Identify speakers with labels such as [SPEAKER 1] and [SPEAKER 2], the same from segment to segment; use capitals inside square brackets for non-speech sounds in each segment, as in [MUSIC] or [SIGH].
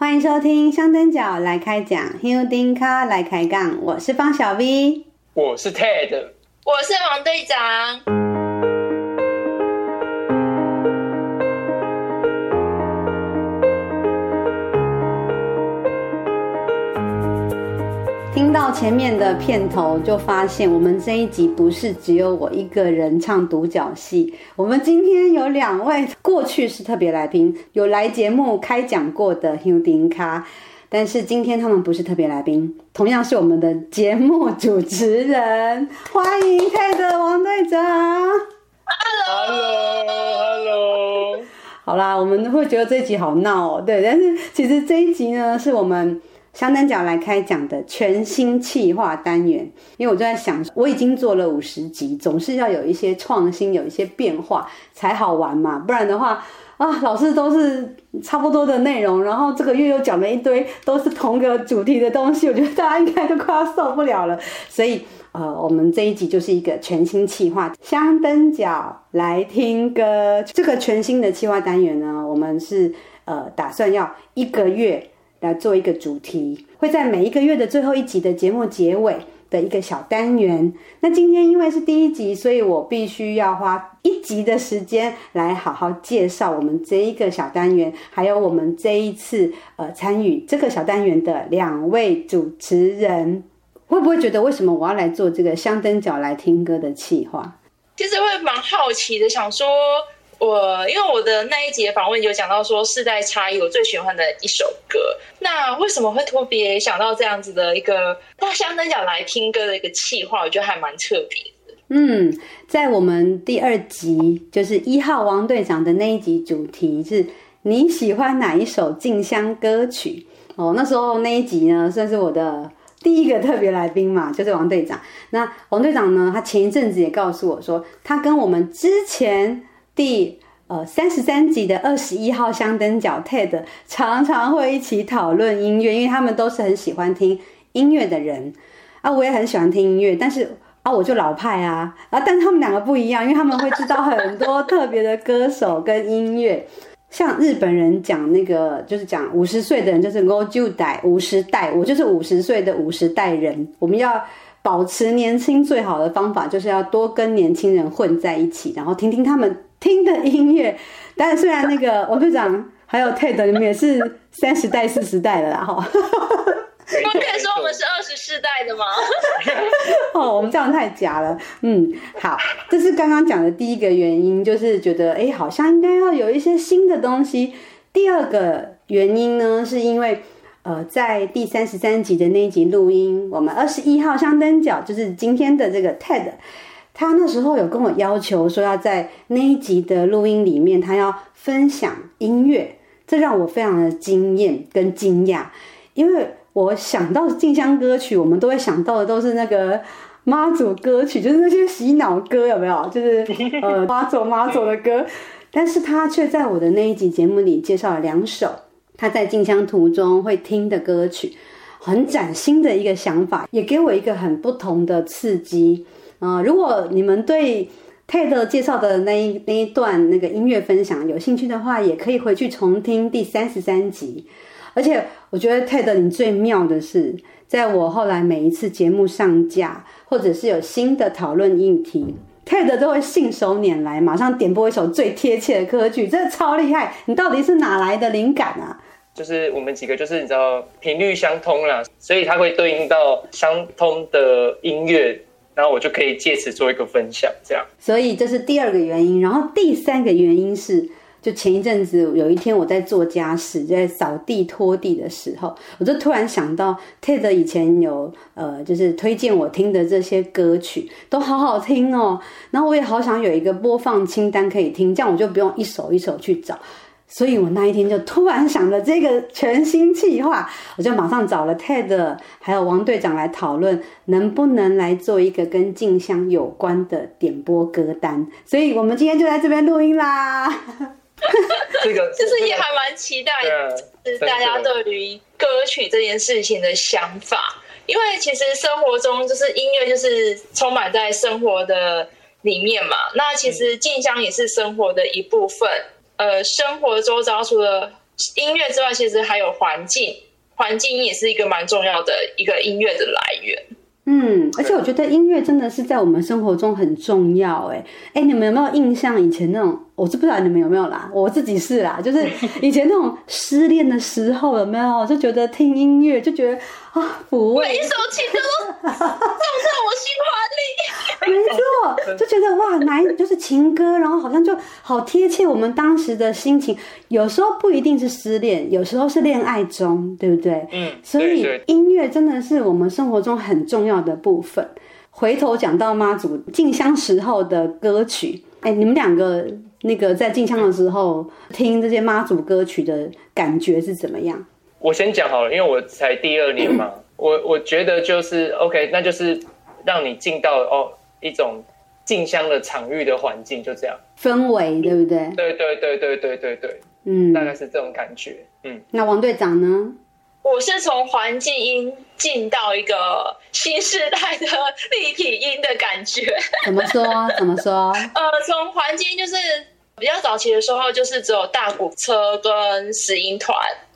[SPEAKER 1] 欢迎收听香灯脚来开讲，，Holding Car 来开杠，我是方小 V，
[SPEAKER 2] 我是 Ted，
[SPEAKER 3] 我是王队
[SPEAKER 1] 长。到前面的片头，就发现我们这一集不是只有我一个人唱独角戏。我们今天有两位过去是特别来宾，有来节目开讲过的香灯脚，但是今天他们不是特别来宾，同样是我们的节目主持人。欢迎 Ted 王队长。
[SPEAKER 2] Hello，Hello，Hello。
[SPEAKER 1] 好啦，我们会觉得这一集好闹哦，对，但是其实这一集呢，是我们。香灯角来开讲的全新企划单元，因为我就在想，我已经做了五十集，总是要有一些创新，有一些变化才好玩嘛，不然的话啊，老是都是差不多的内容，然后这个月又讲了一堆都是同个主题的东西，我觉得大家应该都快要受不了了。所以呃，我们这一集就是一个全新企划，香灯角来听歌。这个全新的企划单元呢，我们是呃打算要一个月。来做一个主题，会在每一个月的最后一集的节目结尾的一个小单元。那今天因为是第一集，所以我必须要花一集的时间来好好介绍我们这一个小单元，还有我们这一次呃参与这个小单元的两位主持人。会不会觉得为什么我要来做这个香灯脚来听歌的企划？
[SPEAKER 3] 其实会蛮好奇的，想说。我因为我的那一集的访问有讲到说世代差异，我最喜欢的一首歌。那为什么会特别想到这样子的一个大相灯脚来听歌的一个气话？我觉得还蛮特别的。
[SPEAKER 1] 嗯，在我们第二集就是一号王队长的那一集，主题是你喜欢哪一首静香歌曲？哦，那时候那一集呢，算是我的第一个特别来宾嘛，就是王队长。那王队长呢，他前一阵子也告诉我说，他跟我们之前。第呃三十三集的二十一号香灯脚 Ted 常常会一起讨论音乐，因为他们都是很喜欢听音乐的人。啊，我也很喜欢听音乐，但是啊我就老派啊。啊，但他们两个不一样，因为他们会知道很多特别的歌手跟音乐，像日本人讲那个就是讲五十岁的人就是五十代五十代，我就是五十岁的五十代人，我们要。保持年轻最好的方法就是要多跟年轻人混在一起，然后听听他们听的音乐。但是虽然那个 [LAUGHS] 王队长还有 Ted，你们也是三十代、四十代的啦，哈。
[SPEAKER 3] 不可以说我们是二十世代的吗？[LAUGHS]
[SPEAKER 1] 哦，我们这样太假了。嗯，好，这是刚刚讲的第一个原因，就是觉得哎，好像应该要有一些新的东西。第二个原因呢，是因为。呃，在第三十三集的那一集录音，我们二十一号香灯角就是今天的这个 Ted，他那时候有跟我要求说要在那一集的录音里面，他要分享音乐，这让我非常的惊艳跟惊讶，因为我想到静香歌曲，我们都会想到的都是那个妈祖歌曲，就是那些洗脑歌，有没有？就是 [LAUGHS] 呃妈祖妈祖的歌，但是他却在我的那一集节目里介绍了两首。他在进香途中会听的歌曲，很崭新的一个想法，也给我一个很不同的刺激啊、如果你们对 Ted 介绍的那一那一段那个音乐分享有兴趣的话，也可以回去重听第三十三集。而且我觉得 Ted 你最妙的是，在我后来每一次节目上架，或者是有新的讨论议题，Ted 都会信手拈来，马上点播一首最贴切的歌曲，真的超厉害！你到底是哪来的灵感啊？
[SPEAKER 2] 就是我们几个，就是你知道频率相通啦，所以它会对应到相通的音乐，然后我就可以借此做一个分享，这样。
[SPEAKER 1] 所以这是第二个原因，然后第三个原因是，就前一阵子有一天我在做家事，在扫地拖地的时候，我就突然想到 Ted 以前有呃，就是推荐我听的这些歌曲都好好听哦，然后我也好想有一个播放清单可以听，这样我就不用一首一首去找。所以我那一天就突然想了这个全新计划，[LAUGHS] 我就马上找了 Ted 还有王队长来讨论，能不能来做一个跟静香有关的点播歌单。所以我们今天就在这边录音啦。[LAUGHS]
[SPEAKER 2] 这个 [LAUGHS]
[SPEAKER 3] 就是也还蛮期待，是大家对于歌曲这件事情的想法，因为其实生活中就是音乐就是充满在生活的里面嘛。那其实静香也是生活的一部分。呃，生活周遭除了音乐之外，其实还有环境，环境也是一个蛮重要的一个音乐的来源。
[SPEAKER 1] 嗯，而且我觉得音乐真的是在我们生活中很重要。哎，哎，你们有没有印象以前那种？我是不知道你们有没有啦，我自己是啦，就是 [LAUGHS] 以前那种失恋的时候有没有？就觉得听音乐就觉得啊，抚慰，
[SPEAKER 3] 每一首情歌都放在我心怀里。[LAUGHS]
[SPEAKER 1] 没错，就觉得哇，哪一就是情歌，然后好像就好贴切我们当时的心情。有时候不一定是失恋，有时候是恋爱中，对不对？
[SPEAKER 2] 嗯，
[SPEAKER 1] 所以音乐真的是我们生活中很重要的部分。回头讲到妈祖进香时候的歌曲，哎，你们两个。那个在进香的时候听这些妈祖歌曲的感觉是怎么样？
[SPEAKER 2] 我先讲好了，因为我才第二年嘛，[LAUGHS] 我我觉得就是 OK，那就是让你进到哦一种进香的场域的环境，就这样
[SPEAKER 1] 氛围，对不对？
[SPEAKER 2] 对对对对对对对，嗯，大概是这种感觉，嗯。
[SPEAKER 1] 那王队长呢？
[SPEAKER 3] 我是从环境音进到一个新时代的立体音的感觉。
[SPEAKER 1] 怎么说？怎么说？[LAUGHS]
[SPEAKER 3] 呃，从环境就是比较早期的时候，就是只有大鼓车跟石音团，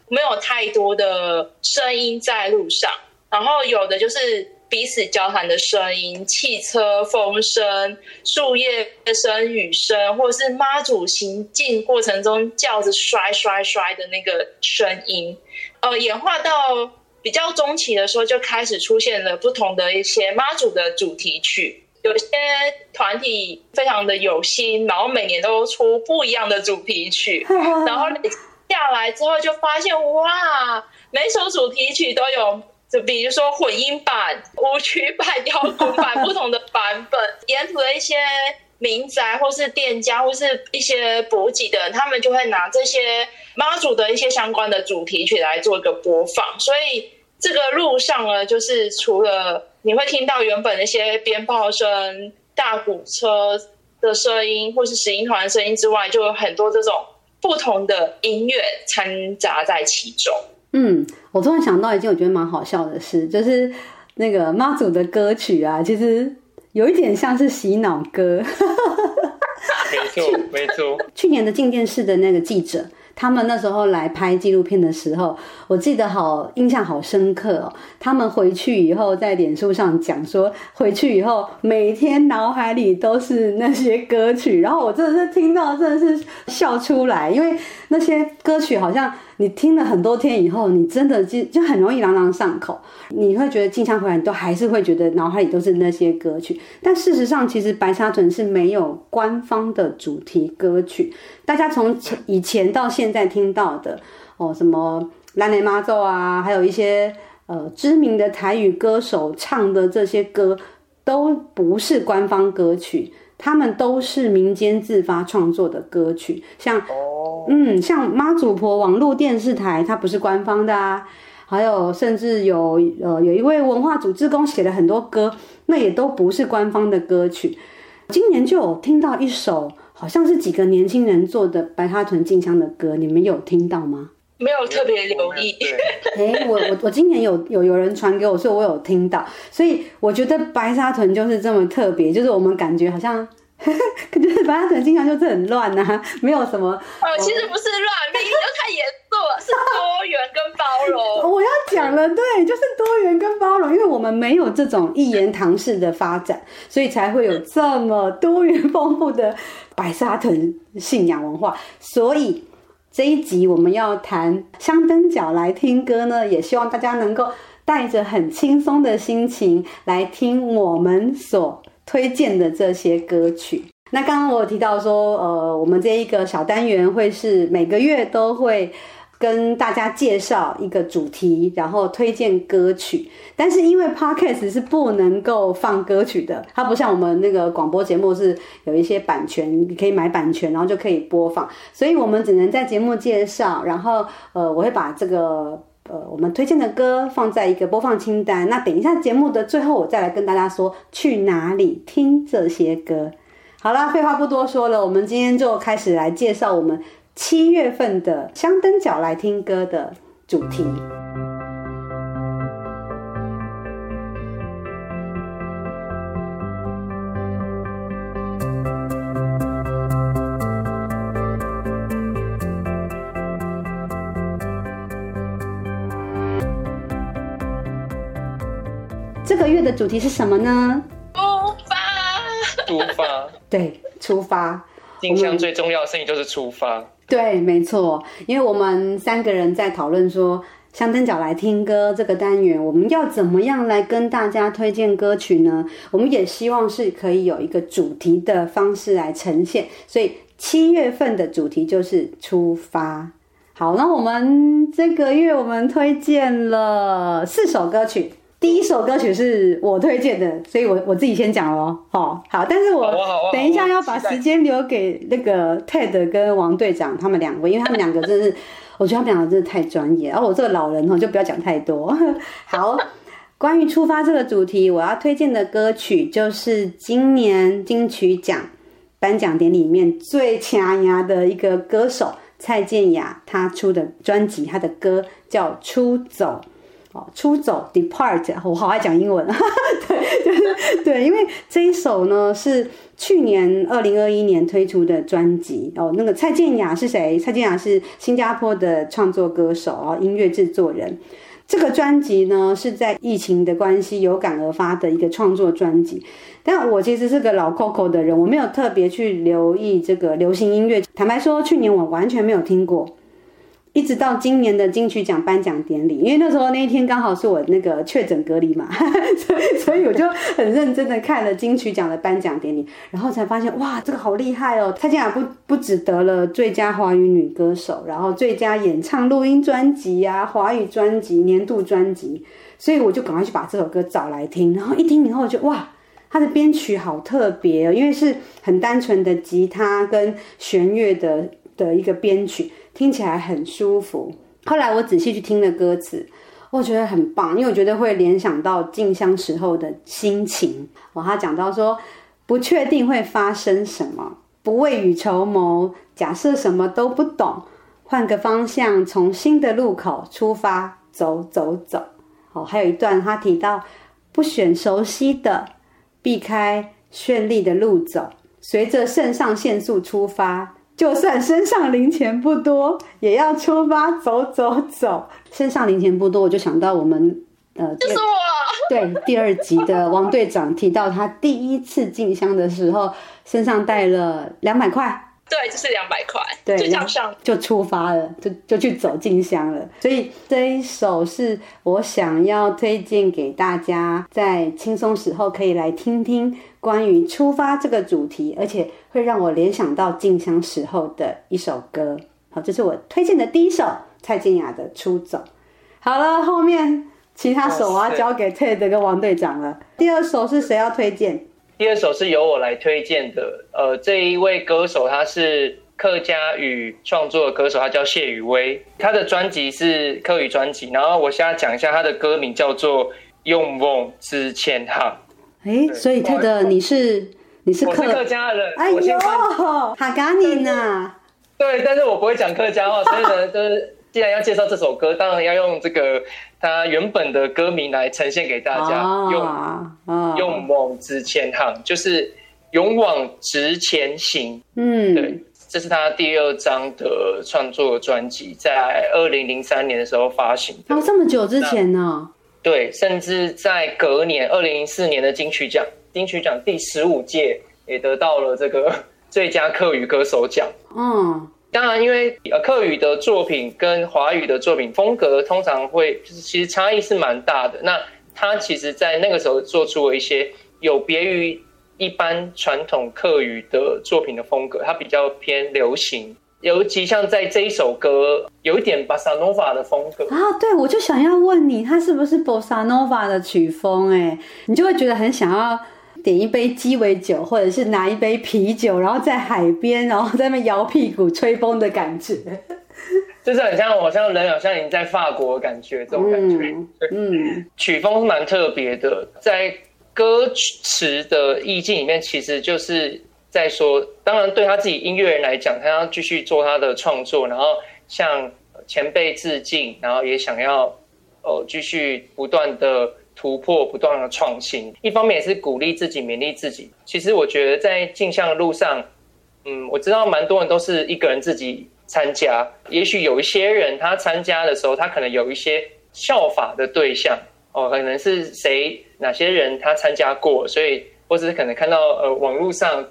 [SPEAKER 3] 没有太多的声音在路上。然后有的就是彼此交谈的声音，汽车风声、树叶声、雨声，或者是妈祖行进过程中轿子摔摔摔的那个声音。呃，演化到比较中期的时候，就开始出现了不同的一些妈祖的主题曲。有些团体非常的有心，然后每年都出不一样的主题曲。[LAUGHS] 然后下来之后，就发现哇，每首主题曲都有，就比如说混音版、舞曲版、摇滚版不同的版本，沿途的一些。民宅或是店家或是一些补给的人，他们就会拿这些妈祖的一些相关的主题曲来做一个播放。所以这个路上呢，就是除了你会听到原本那些鞭炮声、大鼓车的声音，或是十音团的声音之外，就有很多这种不同的音乐掺杂在其中。
[SPEAKER 1] 嗯，我突然想到一件我觉得蛮好笑的事，就是那个妈祖的歌曲啊，其实。有一点像是洗脑歌，
[SPEAKER 2] 没错没错。
[SPEAKER 1] 去年的镜电视的那个记者，他们那时候来拍纪录片的时候，我记得好印象好深刻哦。他们回去以后在脸书上讲说，回去以后每天脑海里都是那些歌曲，然后我真的是听到真的是笑出来，因为那些歌曲好像。你听了很多天以后，你真的就就很容易朗朗上口。你会觉得进香回来，你都还是会觉得脑海里都是那些歌曲。但事实上，其实白沙屯是没有官方的主题歌曲。大家从前以前到现在听到的哦，什么兰雷妈奏啊，还有一些呃知名的台语歌手唱的这些歌，都不是官方歌曲。他们都是民间自发创作的歌曲，像嗯，像妈祖婆网络电视台，它不是官方的啊。还有，甚至有呃，有一位文化组志工写了很多歌，那也都不是官方的歌曲。今年就有听到一首，好像是几个年轻人做的白沙屯进香的歌，你们有听到吗？
[SPEAKER 3] 没有特别留意，
[SPEAKER 1] 哎、欸，我我我今年有有有人传给我，所以我有听到，所以我觉得白沙屯就是这么特别，就是我们感觉好像，[LAUGHS] 就是白沙屯经常就是很乱呐、啊，没有什么。
[SPEAKER 3] 哦，其实不是乱，名字就太严肃了，是多元跟包容。[LAUGHS]
[SPEAKER 1] 我要讲了，对，就是多元跟包容，因为我们没有这种一言堂式的发展，所以才会有这么多元丰富的白沙屯信仰文化，所以。这一集我们要谈香灯脚来听歌呢，也希望大家能够带着很轻松的心情来听我们所推荐的这些歌曲。那刚刚我有提到说，呃，我们这一个小单元会是每个月都会。跟大家介绍一个主题，然后推荐歌曲。但是因为 Podcast 是不能够放歌曲的，它不像我们那个广播节目是有一些版权，你可以买版权，然后就可以播放。所以我们只能在节目介绍，然后呃，我会把这个呃我们推荐的歌放在一个播放清单。那等一下节目的最后，我再来跟大家说去哪里听这些歌。好啦，废话不多说了，我们今天就开始来介绍我们。七月份的香灯角来听歌的主题。月的主题是什么呢？
[SPEAKER 3] 出发，
[SPEAKER 2] 出发，
[SPEAKER 1] 对，出发。
[SPEAKER 2] 印象最重要的事情就是出发。
[SPEAKER 1] 对，没错，因为我们三个人在讨论说，香灯脚来听歌这个单元，我们要怎么样来跟大家推荐歌曲呢？我们也希望是可以有一个主题的方式来呈现，所以七月份的主题就是出发。好，那我们这个月我们推荐了四首歌曲。第一首歌曲是我推荐的，所以我我自己先讲了哦。好，但是我等一下要把时间留给那个 Ted 跟王队长他们两位，因为他们两个真的是，[LAUGHS] 我觉得他们两个真的太专业。然后我这个老人哦，就不要讲太多。[LAUGHS] 好，关于出发这个主题，我要推荐的歌曲就是今年金曲奖颁奖典礼里面最抢牙的一个歌手蔡健雅，她出的专辑，她的歌叫《出走》。哦，出走，depart，我好爱讲英文，对，就是对，因为这一首呢是去年二零二一年推出的专辑哦。那个蔡健雅是谁？蔡健雅是新加坡的创作歌手哦，音乐制作人。这个专辑呢是在疫情的关系有感而发的一个创作专辑。但我其实是个老 Coco 的人，我没有特别去留意这个流行音乐。坦白说，去年我完全没有听过。一直到今年的金曲奖颁奖典礼，因为那时候那一天刚好是我那个确诊隔离嘛，[LAUGHS] 所以所以我就很认真的看了金曲奖的颁奖典礼，然后才发现哇，这个好厉害哦！他竟然不不只得了最佳华语女歌手，然后最佳演唱录音专辑呀、华语专辑、年度专辑，所以我就赶快去把这首歌找来听，然后一听以后就哇，它的编曲好特别哦，因为是很单纯的吉他跟弦乐的的一个编曲。听起来很舒服。后来我仔细去听了歌词，我觉得很棒，因为我觉得会联想到进香时候的心情。我，他讲到说，不确定会发生什么，不未雨绸缪，假设什么都不懂，换个方向，从新的路口出发，走走走。哦，还有一段他提到，不选熟悉的，避开绚丽的路走，随着肾上腺素出发。就算身上零钱不多，也要出发走走走。身上零钱不多，我就想到我们呃，
[SPEAKER 3] 就是我。
[SPEAKER 1] 对，第二集的王队长提到，他第一次进香的时候，身上带了两百块。
[SPEAKER 3] 对，就是两百块。
[SPEAKER 1] 对，
[SPEAKER 3] 就这样上
[SPEAKER 1] 就出发了，就就去走进香了。所以这一首是我想要推荐给大家，在轻松时候可以来听听。关于出发这个主题，而且会让我联想到进香时候的一首歌。好，这是我推荐的第一首蔡健雅的《出走》。好了，后面其他首我要交给 Ted 跟王队长了。第二首是谁要推荐？
[SPEAKER 2] 第二首是由我来推荐的。呃，这一位歌手他是客家语创作的歌手，他叫谢宇威，他的专辑是客语专辑。然后我现在讲一下他的歌名，叫做《用梦之前行》。
[SPEAKER 1] 哎，所以他的，你是你是客，
[SPEAKER 2] 是客家人，
[SPEAKER 1] 哎呦，哈嘎尼呢？
[SPEAKER 2] 对，但是我不会讲客家话，所以呢，就是既然要介绍这首歌，当然要用这个它原本的歌名来呈现给大家，哦、用、哦、勇往直前行，就是勇往直前行。嗯，对，这是他第二张的创作专辑，在二零零三年的时候发行。
[SPEAKER 1] 哦，这么久之前呢？
[SPEAKER 2] 对，甚至在隔年二零零四年的金曲奖，金曲奖第十五届也得到了这个 [LAUGHS] 最佳客语歌手奖。嗯，当然，因为呃客语的作品跟华语的作品风格通常会就是其实差异是蛮大的。那他其实在那个时候做出了一些有别于一般传统客语的作品的风格，它比较偏流行。尤其像在这一首歌，有一点 Bossa Nova 的风格
[SPEAKER 1] 啊，对，我就想要问你，它是不是 Bossa Nova 的曲风？哎，你就会觉得很想要点一杯鸡尾酒，或者是拿一杯啤酒，然后在海边，然后在那边摇屁股吹风的感觉，
[SPEAKER 2] 就是很像我像人好像已经在法国的感觉这种感觉。嗯，嗯曲风是蛮特别的，在歌词的意境里面，其实就是。在说，当然对他自己音乐人来讲，他要继续做他的创作，然后向前辈致敬，然后也想要哦继续不断的突破，不断的创新。一方面也是鼓励自己，勉励自己。其实我觉得在镜像的路上，嗯，我知道蛮多人都是一个人自己参加。也许有一些人他参加的时候，他可能有一些效法的对象，哦，可能是谁哪些人他参加过，所以或者是可能看到呃网络上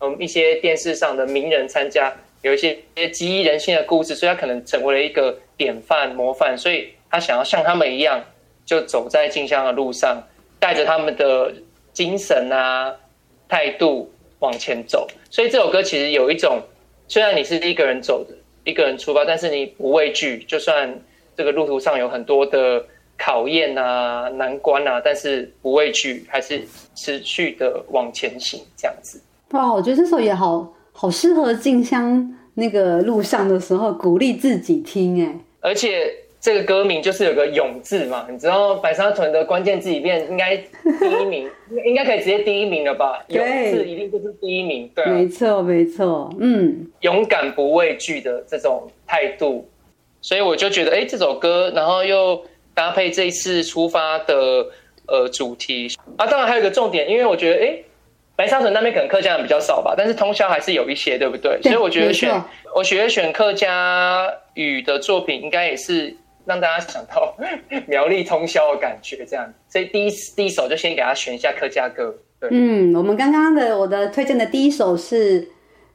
[SPEAKER 2] 嗯一些电视上的名人参加，有一些一些激励人心的故事，所以他可能成为了一个典范模范，所以他想要像他们一样，就走在进香的路上，带着他们的精神啊态度往前走。所以这首歌其实有一种，虽然你是一个人走的，一个人出发，但是你不畏惧，就算这个路途上有很多的考验啊、难关啊，但是不畏惧，还是持续的往前行，这样子。
[SPEAKER 1] 哇，我觉得这首也好好适合进香那个路上的时候鼓励自己听，哎，
[SPEAKER 2] 而且。这个歌名就是有个“勇”字嘛，你知道白沙屯的关键字里面应该第一名，[LAUGHS] 应该可以直接第一名了吧？勇字一定就是第一名，对、啊，
[SPEAKER 1] 没错没错，嗯，
[SPEAKER 2] 勇敢不畏惧的这种态度，所以我就觉得，哎，这首歌，然后又搭配这一次出发的呃主题啊，当然还有一个重点，因为我觉得，哎。白沙屯那边可能客家人比较少吧，但是通宵还是有一些，对不对？对，所以我觉得选我觉得选客家语的作品，应该也是让大家想到 [LAUGHS] 苗栗通宵的感觉，这样。所以第一第一首就先给他选一下客家歌。对，嗯，
[SPEAKER 1] 我们刚刚的我的推荐的第一首是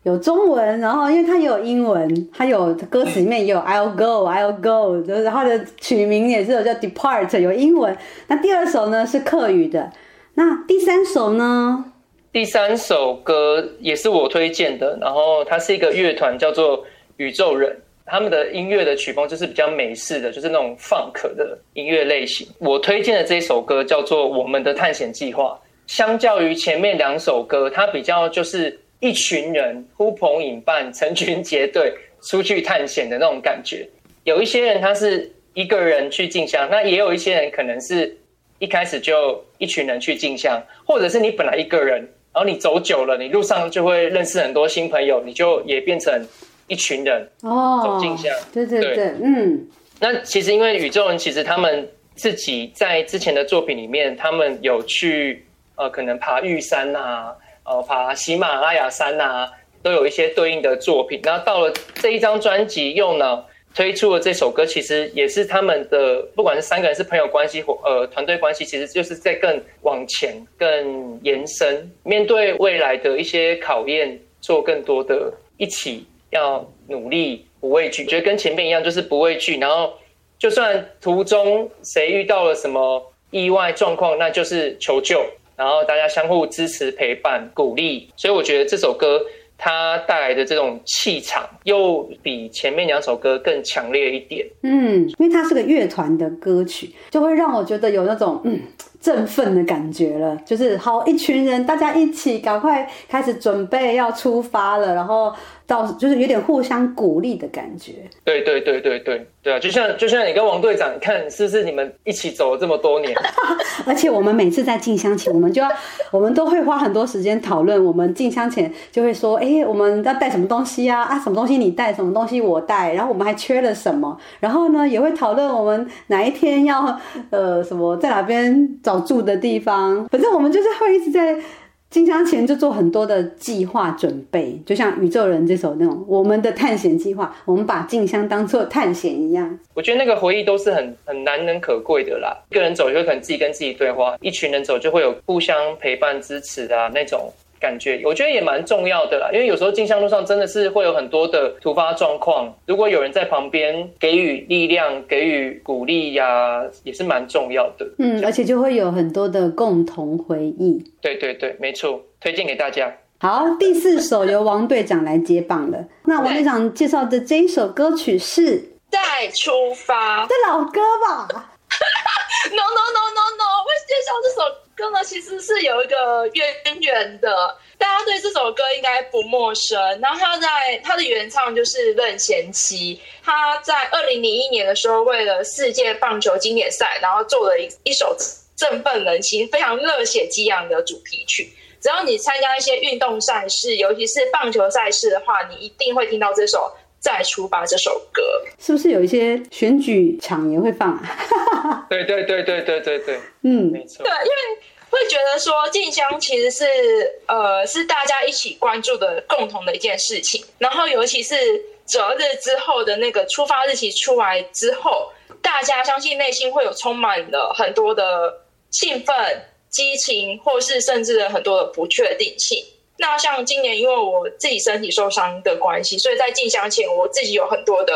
[SPEAKER 1] 有中文，然后因为它也有英文，它有歌词里面也有 I'll go I'll go，然后它的曲名也是有叫 Depart，有英文。那第二首呢是客语的，那第三首呢？
[SPEAKER 2] 第三首歌也是我推荐的，然后它是一个乐团叫做宇宙人，他们的音乐的曲风就是比较美式的，就是那种 funk 的音乐类型。我推荐的这首歌叫做《我们的探险计划》，相较于前面两首歌，它比较就是一群人呼朋引伴、成群结队出去探险的那种感觉。有一些人他是一个人去进香，那也有一些人可能是一开始就一群人去进香，或者是你本来一个人。然后你走久了，你路上就会认识很多新朋友，你就也变成一群人哦，走进香。
[SPEAKER 1] 对对对，嗯。
[SPEAKER 2] 那其实因为宇宙人，其实他们自己在之前的作品里面，他们有去呃，可能爬玉山啊，呃，爬喜马拉雅山啊，都有一些对应的作品。然后到了这一张专辑，又呢。推出了这首歌，其实也是他们的，不管是三个人是朋友关系或呃团队关系，其实就是在更往前、更延伸，面对未来的一些考验，做更多的一起要努力，不畏惧。觉得跟前面一样，就是不畏惧。然后，就算途中谁遇到了什么意外状况，那就是求救，然后大家相互支持、陪伴、鼓励。所以我觉得这首歌。它带来的这种气场，又比前面两首歌更强烈一点。
[SPEAKER 1] 嗯，因为它是个乐团的歌曲，就会让我觉得有那种嗯振奋的感觉了。就是好一群人，大家一起赶快开始准备要出发了，然后。到就是有点互相鼓励的感觉，
[SPEAKER 2] 对对对对对对啊！就像就像你跟王队长，看是不是你们一起走了这么多年？[LAUGHS]
[SPEAKER 1] 而且我们每次在进香前，我们就要我们都会花很多时间讨论。我们进香前就会说，哎、欸，我们要带什么东西啊？啊，什么东西你带，什么东西我带？然后我们还缺了什么？然后呢，也会讨论我们哪一天要呃什么在哪边找住的地方。反正我们就是会一直在。进香前就做很多的计划准备，就像宇宙人这首那种我们的探险计划，我们把静香当做探险一样。
[SPEAKER 2] 我觉得那个回忆都是很很难能可贵的啦。一个人走就可能自己跟自己对话，一群人走就会有互相陪伴支持啊那种。感觉我觉得也蛮重要的啦，因为有时候进香路上真的是会有很多的突发状况，如果有人在旁边给予力量、给予鼓励呀、啊，也是蛮重要的。
[SPEAKER 1] 嗯，而且就会有很多的共同回忆。
[SPEAKER 2] 对对对，没错，推荐给大家。
[SPEAKER 1] 好，第四首由王队长来接棒了。[LAUGHS] 那王队长介绍的这一首歌曲是《
[SPEAKER 3] 再出发》，
[SPEAKER 1] 这老歌吧
[SPEAKER 3] ？No No No No No，我会介绍这首。歌呢，其实是有一个渊源的，大家对这首歌应该不陌生。然后他在他的原唱就是任贤齐，他在二零零一年的时候，为了世界棒球经典赛，然后做了一一首振奋人心、非常热血激昂的主题曲。只要你参加一些运动赛事，尤其是棒球赛事的话，你一定会听到这首。再出发这首歌，
[SPEAKER 1] 是不是有一些选举场也会放啊？[LAUGHS]
[SPEAKER 2] 对对对对对对对，
[SPEAKER 1] 嗯，
[SPEAKER 2] 没错。
[SPEAKER 3] 对，因为会觉得说静香其实是呃是大家一起关注的共同的一件事情，然后尤其是择日之后的那个出发日期出来之后，大家相信内心会有充满了很多的兴奋、激情，或是甚至很多的不确定性。那像今年，因为我自己身体受伤的关系，所以在进香前，我自己有很多的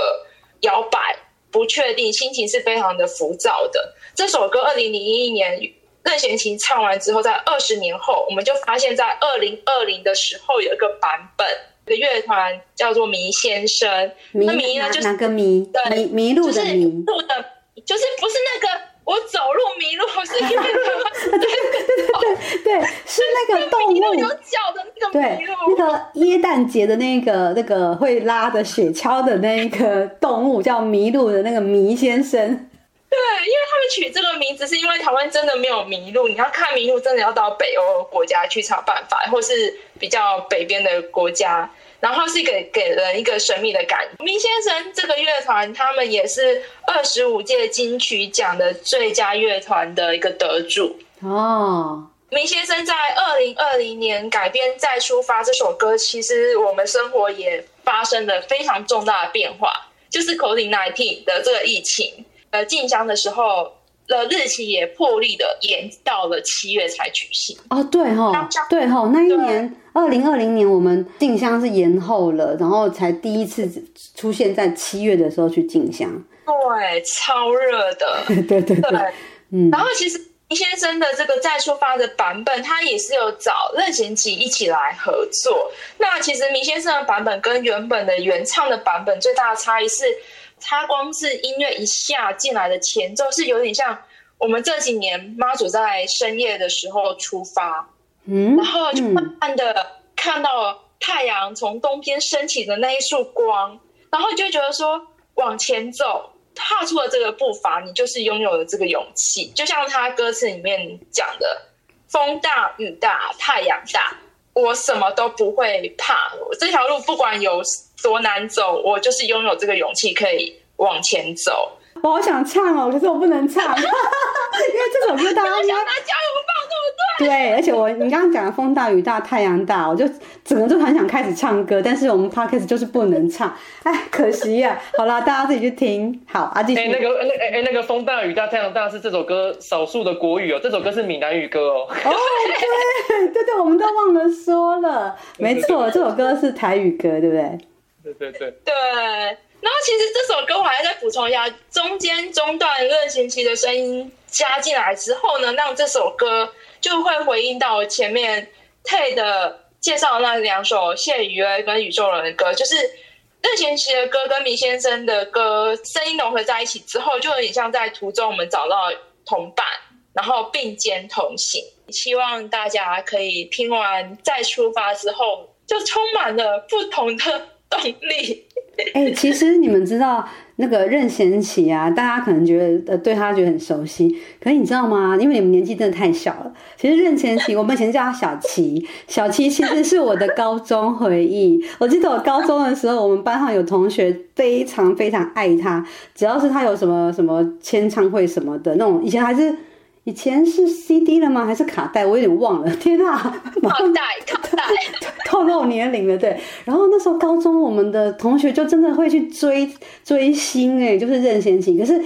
[SPEAKER 3] 摇摆、不确定，心情是非常的浮躁的。这首歌二零零一年任贤齐唱完之后，在二十年后，我们就发现，在二零二零的时候有一个版本，一个乐团叫做迷先生。
[SPEAKER 1] 迷那迷呢，就是哪个迷？对，迷迷路的迷。
[SPEAKER 3] 路的，就是不是那个。我走路迷路，是因为他 [LAUGHS]
[SPEAKER 1] 对对对对，是那个动物
[SPEAKER 3] 有脚的那个迷路，
[SPEAKER 1] 那个耶诞节的那个那个会拉着雪橇的那个动物叫麋鹿的那个麋先生。
[SPEAKER 3] 对，因为他们取这个名字是因为台湾真的没有麋鹿，你要看麋鹿真的要到北欧国家去才有办法，或是比较北边的国家。然后是给给人一个神秘的感觉。明先生这个乐团，他们也是二十五届金曲奖的最佳乐团的一个得主
[SPEAKER 1] 哦。
[SPEAKER 3] 明先生在二零二零年改编《再出发》这首歌，其实我们生活也发生了非常重大的变化，就是 COVID-19 的这个疫情。呃，进香的时候的日期也破例的延到了七月才举行。
[SPEAKER 1] 哦，对吼，对吼，那一年。二零二零年，我们进香是延后了，然后才第一次出现在七月的时候去进香。
[SPEAKER 3] 对，超热的。[LAUGHS]
[SPEAKER 1] 对对对，对，
[SPEAKER 3] 嗯。然后其实麋先生的这个再出发的版本，他也是有找任贤齐一起来合作。那其实明先生的版本跟原本的原唱的版本最大的差异是，他光是音乐一下进来的前奏是有点像我们这几年妈祖在深夜的时候出发。
[SPEAKER 1] 嗯，
[SPEAKER 3] 然后就慢慢的看到太阳从东边升起的那一束光，然后就觉得说往前走，踏出了这个步伐，你就是拥有了这个勇气。就像他歌词里面讲的，风大雨大太阳大，我什么都不会怕。我这条路不管有多难走，我就是拥有这个勇气可以往前走。
[SPEAKER 1] 我好想唱哦，可是我不能唱，[LAUGHS] 因为这首歌大家
[SPEAKER 3] 想拿加油棒，对不对？
[SPEAKER 1] 对，而且我你刚刚讲的风大雨大太阳大，我就整个就很想开始唱歌，但是我们 podcast 就是不能唱，哎，可惜呀、啊。好啦，大家自己去听。好，阿继续。
[SPEAKER 2] 哎，那个那哎哎那个风大雨大太阳大是这首歌少数的国语哦，这首歌是闽南语歌哦。哦，
[SPEAKER 1] 对对对，我们都忘了说了，没错，这首歌是台语歌，对不
[SPEAKER 2] 对？对对
[SPEAKER 3] 对。然后其实这首歌我还要再补充一下，中间中段任贤齐的声音加进来之后呢，让这首歌就会回应到前面 Ted 介绍那两首谢宇威跟宇宙人的歌，就是任贤齐的歌跟明先生的歌声音融合在一起之后，就有点像在途中我们找到同伴，然后并肩同行。希望大家可以听完再出发之后，就充满了不同的动力。[LAUGHS]
[SPEAKER 1] 哎、其实你们知道那个任贤齐啊，大家可能觉得呃对他觉得很熟悉，可是你知道吗？因为你们年纪真的太小了。其实任贤齐，我们以前叫他小齐，[LAUGHS] 小齐其实是我的高中回忆。我记得我高中的时候，我们班上有同学非常非常爱他，只要是他有什么什么签唱会什么的那种，以前还是。以前是 CD 了吗？还是卡带？我有点忘了。[LAUGHS] 天啊！[LAUGHS]
[SPEAKER 3] 卡带，卡带，[LAUGHS]
[SPEAKER 1] 透露年龄了。对，然后那时候高中，我们的同学就真的会去追追星，哎，就是任贤齐。可是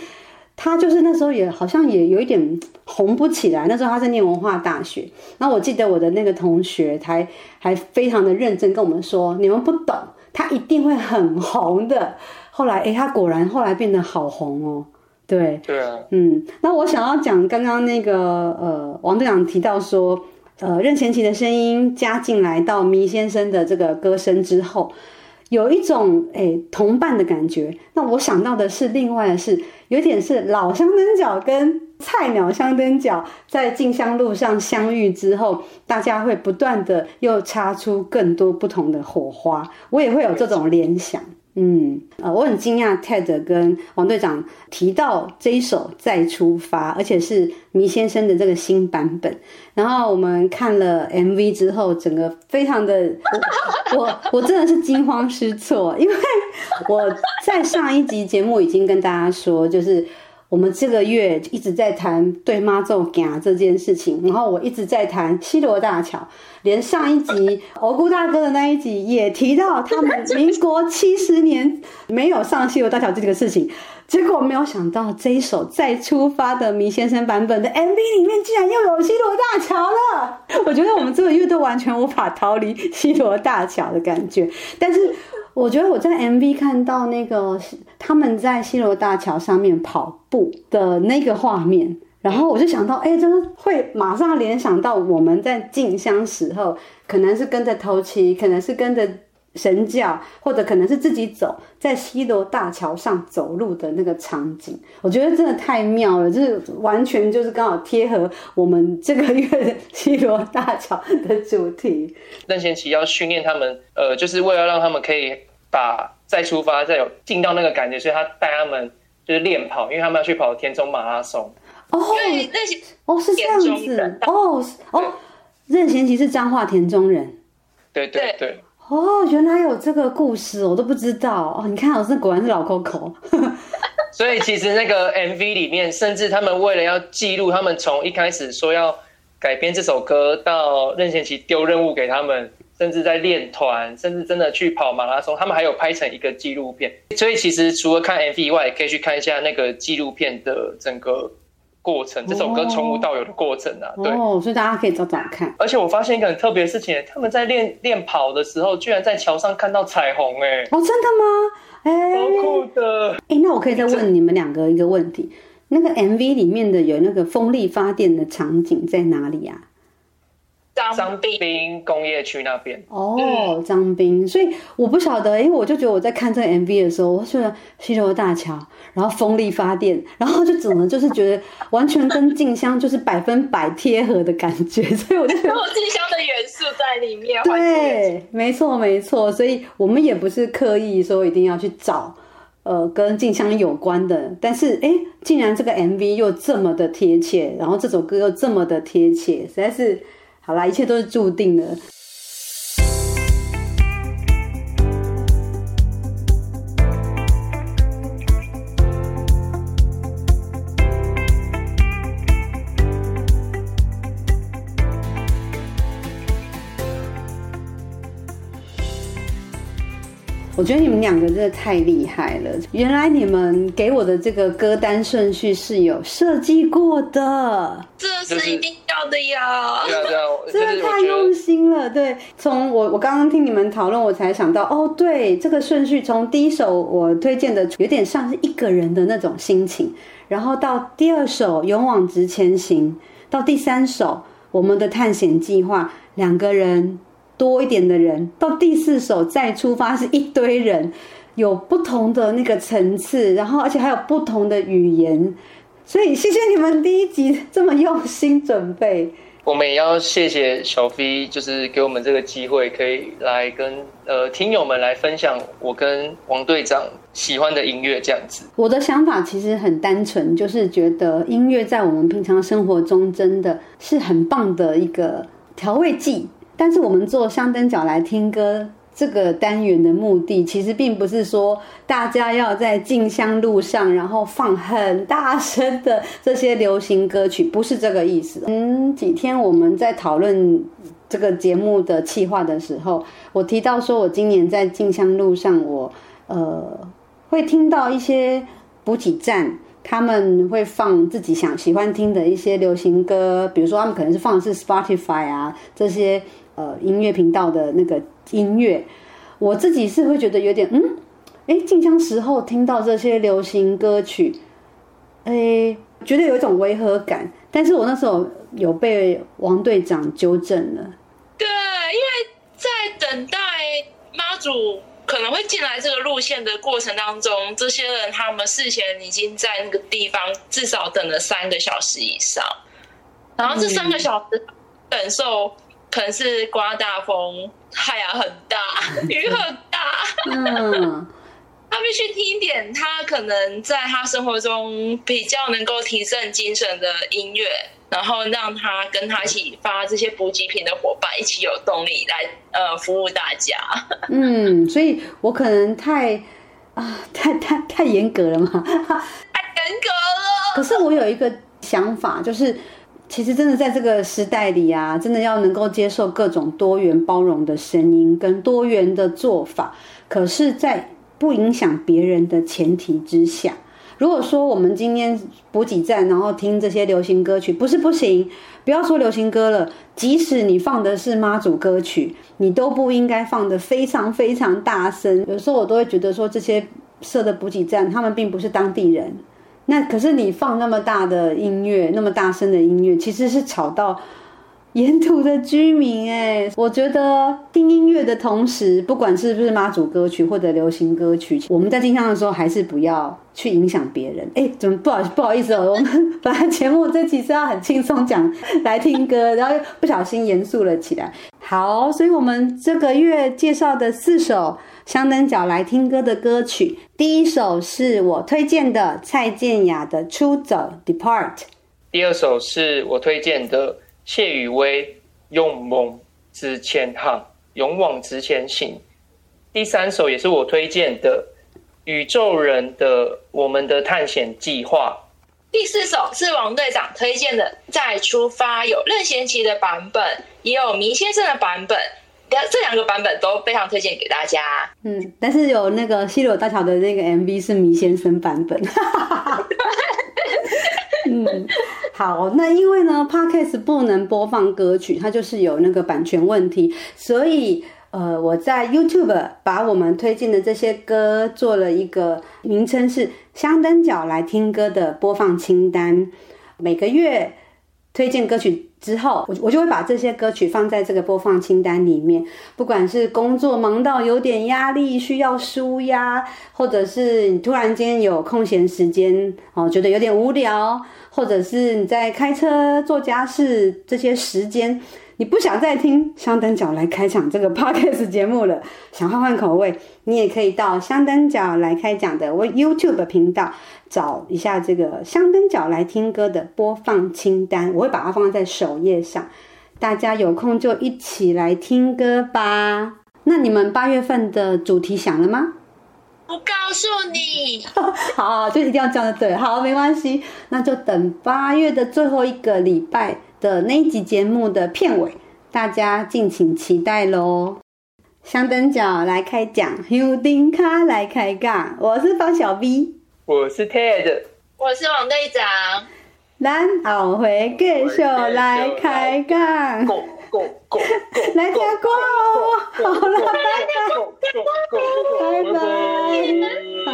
[SPEAKER 1] 他就是那时候也好像也有一点红不起来。那时候他在念文化大学，然后我记得我的那个同学还还非常的认真跟我们说：“你们不懂，他一定会很红的。”后来，哎，他果然后来变得好红哦。对
[SPEAKER 2] 对啊，
[SPEAKER 1] 嗯，那我想要讲刚刚那个呃，王队长提到说，呃，任贤齐的声音加进来到麋先生的这个歌声之后，有一种诶同伴的感觉。那我想到的是，另外的是有点是老香灯脚跟菜鸟香灯脚在进香路上相遇之后，大家会不断的又擦出更多不同的火花。我也会有这种联想。嗯，呃，我很惊讶，Ted 跟王队长提到这一首《再出发》，而且是迷先生的这个新版本。然后我们看了 MV 之后，整个非常的，我 [LAUGHS] 我真的是惊慌失措，因为我在上一集节目已经跟大家说，就是。我们这个月一直在谈对妈祖行这件事情，然后我一直在谈西罗大桥，连上一集欧姑大哥的那一集也提到他们民国七十年没有上西罗大桥这个事情，结果没有想到这一首再出发的麋先生版本的 MV 里面竟然又有西罗大桥了。我觉得我们这个月都完全无法逃离西罗大桥的感觉，但是。我觉得我在 MV 看到那个他们在西罗大桥上面跑步的那个画面，然后我就想到，哎，真的会马上联想到我们在进香时候，可能是跟着头七，可能是跟着。神轿，或者可能是自己走在西罗大桥上走路的那个场景，我觉得真的太妙了，就是完全就是刚好贴合我们这个月西罗大桥的主题。
[SPEAKER 2] 任贤齐要训练他们，呃，就是为了让他们可以把再出发、再有进到那个感觉，所以他带他们就是练跑，因为他们要去跑田中马拉松。
[SPEAKER 1] 哦，
[SPEAKER 3] 那些
[SPEAKER 1] 哦是这样子，哦哦，任贤齐是彰化田中人，
[SPEAKER 2] 对对对。对
[SPEAKER 1] 哦，原来有这个故事，我都不知道哦。你看，我这果然是老 Coco。[LAUGHS]
[SPEAKER 2] 所以其实那个 MV 里面，甚至他们为了要记录，他们从一开始说要改编这首歌，到任贤齐丢任务给他们，甚至在练团，甚至真的去跑马拉松，他们还有拍成一个纪录片。所以其实除了看 MV 以外，也可以去看一下那个纪录片的整个。过程，这首歌从无到有的过程啊，对，
[SPEAKER 1] 哦，所以大家可以找找看。
[SPEAKER 2] 而且我发现一个很特别的事情，他们在练练跑的时候，居然在桥上看到彩虹，哎，
[SPEAKER 1] 哦，真的吗？哎，
[SPEAKER 2] 好酷的。
[SPEAKER 1] 哎，那我可以再问你们两个一个问题，那个 MV 里面的有那个风力发电的场景在哪里呀？
[SPEAKER 2] 彰滨工业区那边
[SPEAKER 1] 哦，张滨，所以我不晓得，因为我就觉得我在看这个 MV 的时候，我觉得西螺大桥，然后风力发电，然后就只能就是觉得完全跟静香就是百分百贴合的感觉，[LAUGHS] 所以我就觉得有
[SPEAKER 3] 静香的元素在里面。
[SPEAKER 1] 对，没错没错，所以我们也不是刻意说一定要去找呃跟静香有关的，但是哎，竟然这个 MV 又这么的贴切，然后这首歌又这么的贴切，实在是。好啦，一切都是注定的。我觉得你们两个真的太厉害了！原来你们给我的这个歌单顺序是有设计过的，
[SPEAKER 3] 这是一定要的呀！
[SPEAKER 1] 真的太用心了。对，从我我刚刚听你们讨论，我才想到，哦，对，这个顺序从第一首我推荐的有点像是一个人的那种心情，然后到第二首勇往直前行，到第三首我们的探险计划，两个人。多一点的人，到第四首再出发是一堆人，有不同的那个层次，然后而且还有不同的语言，所以谢谢你们第一集这么用心准备。
[SPEAKER 2] 我们也要谢谢小飞就是给我们这个机会，可以来跟呃听友们来分享我跟王队长喜欢的音乐这样子。
[SPEAKER 1] 我的想法其实很单纯，就是觉得音乐在我们平常生活中真的是很棒的一个调味剂。但是我们做香灯脚来听歌这个单元的目的，其实并不是说大家要在进香路上，然后放很大声的这些流行歌曲，不是这个意思。嗯，几天我们在讨论这个节目的企划的时候，我提到说我今年在进香路上，我呃会听到一些补给站，他们会放自己想喜欢听的一些流行歌，比如说他们可能是放的是 Spotify 啊这些。呃，音乐频道的那个音乐，我自己是会觉得有点嗯，哎，进香时候听到这些流行歌曲，哎，觉得有一种违和感。但是我那时候有被王队长纠正了。
[SPEAKER 3] 对，因为在等待妈祖可能会进来这个路线的过程当中，这些人他们事前已经在那个地方至少等了三个小时以上，然后这三个小时忍受。可能是刮大风，太阳很大，雨很大。嗯，[LAUGHS] 他必须听一点他可能在他生活中比较能够提振精神的音乐，然后让他跟他一起发这些补给品的伙伴一起有动力来呃服务大家。[LAUGHS]
[SPEAKER 1] 嗯，所以我可能太啊太太太严格了嘛，[LAUGHS]
[SPEAKER 3] 太严格了。
[SPEAKER 1] 可是我有一个想法，就是其实真的在这个时代里啊，真的要能够接受各种多元包容的声音跟多元的做法，可是，在不影响别人的前提之下。如果说我们今天补给站，然后听这些流行歌曲，不是不行，不要说流行歌了，即使你放的是妈祖歌曲，你都不应该放得非常非常大声。有时候我都会觉得说，这些设的补给站，他们并不是当地人，那可是你放那么大的音乐，那么大声的音乐，其实是吵到。沿途的居民，哎，我觉得听音乐的同时，不管是不是妈祖歌曲或者流行歌曲，我们在进香的时候，还是不要去影响别人。哎，怎么不好不好意思哦？我们本来节目这期是要很轻松讲来听歌，然后又不小心严肃了起来。好，所以我们这个月介绍的四首香灯脚来听歌的歌曲，第一首是我推荐的蔡健雅的《出走》（Depart），
[SPEAKER 2] 第二首是我推荐的。谢雨薇勇猛直前行，勇往直前行。第三首也是我推荐的宇宙人的《我们的探险计划》。
[SPEAKER 3] 第四首是王队长推荐的《再出发》，有任贤齐的版本，也有明先生的版本。这两个版本都非常推荐给大家。
[SPEAKER 1] 嗯，但是有那个西柳大桥的那个 MV 是迷先生版本。[LAUGHS] 嗯，好，那因为呢，Podcast 不能播放歌曲，它就是有那个版权问题，所以呃，我在 YouTube 把我们推荐的这些歌做了一个名称是“香灯角来听歌”的播放清单，每个月推荐歌曲。之后，我我就会把这些歌曲放在这个播放清单里面。不管是工作忙到有点压力，需要舒压，或者是你突然间有空闲时间哦，觉得有点无聊，或者是你在开车做家事这些时间。你不想再听香灯脚来开讲这个 [LAUGHS] podcast 节目了，想换换口味，你也可以到香灯脚来开讲的我 YouTube 频道找一下这个香灯脚来听歌的播放清单，我会把它放在首页上，大家有空就一起来听歌吧。那你们八月份的主题想了吗？
[SPEAKER 3] 不告诉你，[LAUGHS]
[SPEAKER 1] 好，就一定要这样的对，好，没关系，那就等八月的最后一个礼拜的那一集节目的片尾，大家敬请期待喽！香灯脚来开讲，香灯脚来开讲，我是方小 B，
[SPEAKER 2] 我是 Ted，
[SPEAKER 3] 我是王队长，
[SPEAKER 1] 咱后回继续来开讲，Go
[SPEAKER 2] Go Go，
[SPEAKER 1] 来加歌哦，好了，拜拜，拜拜。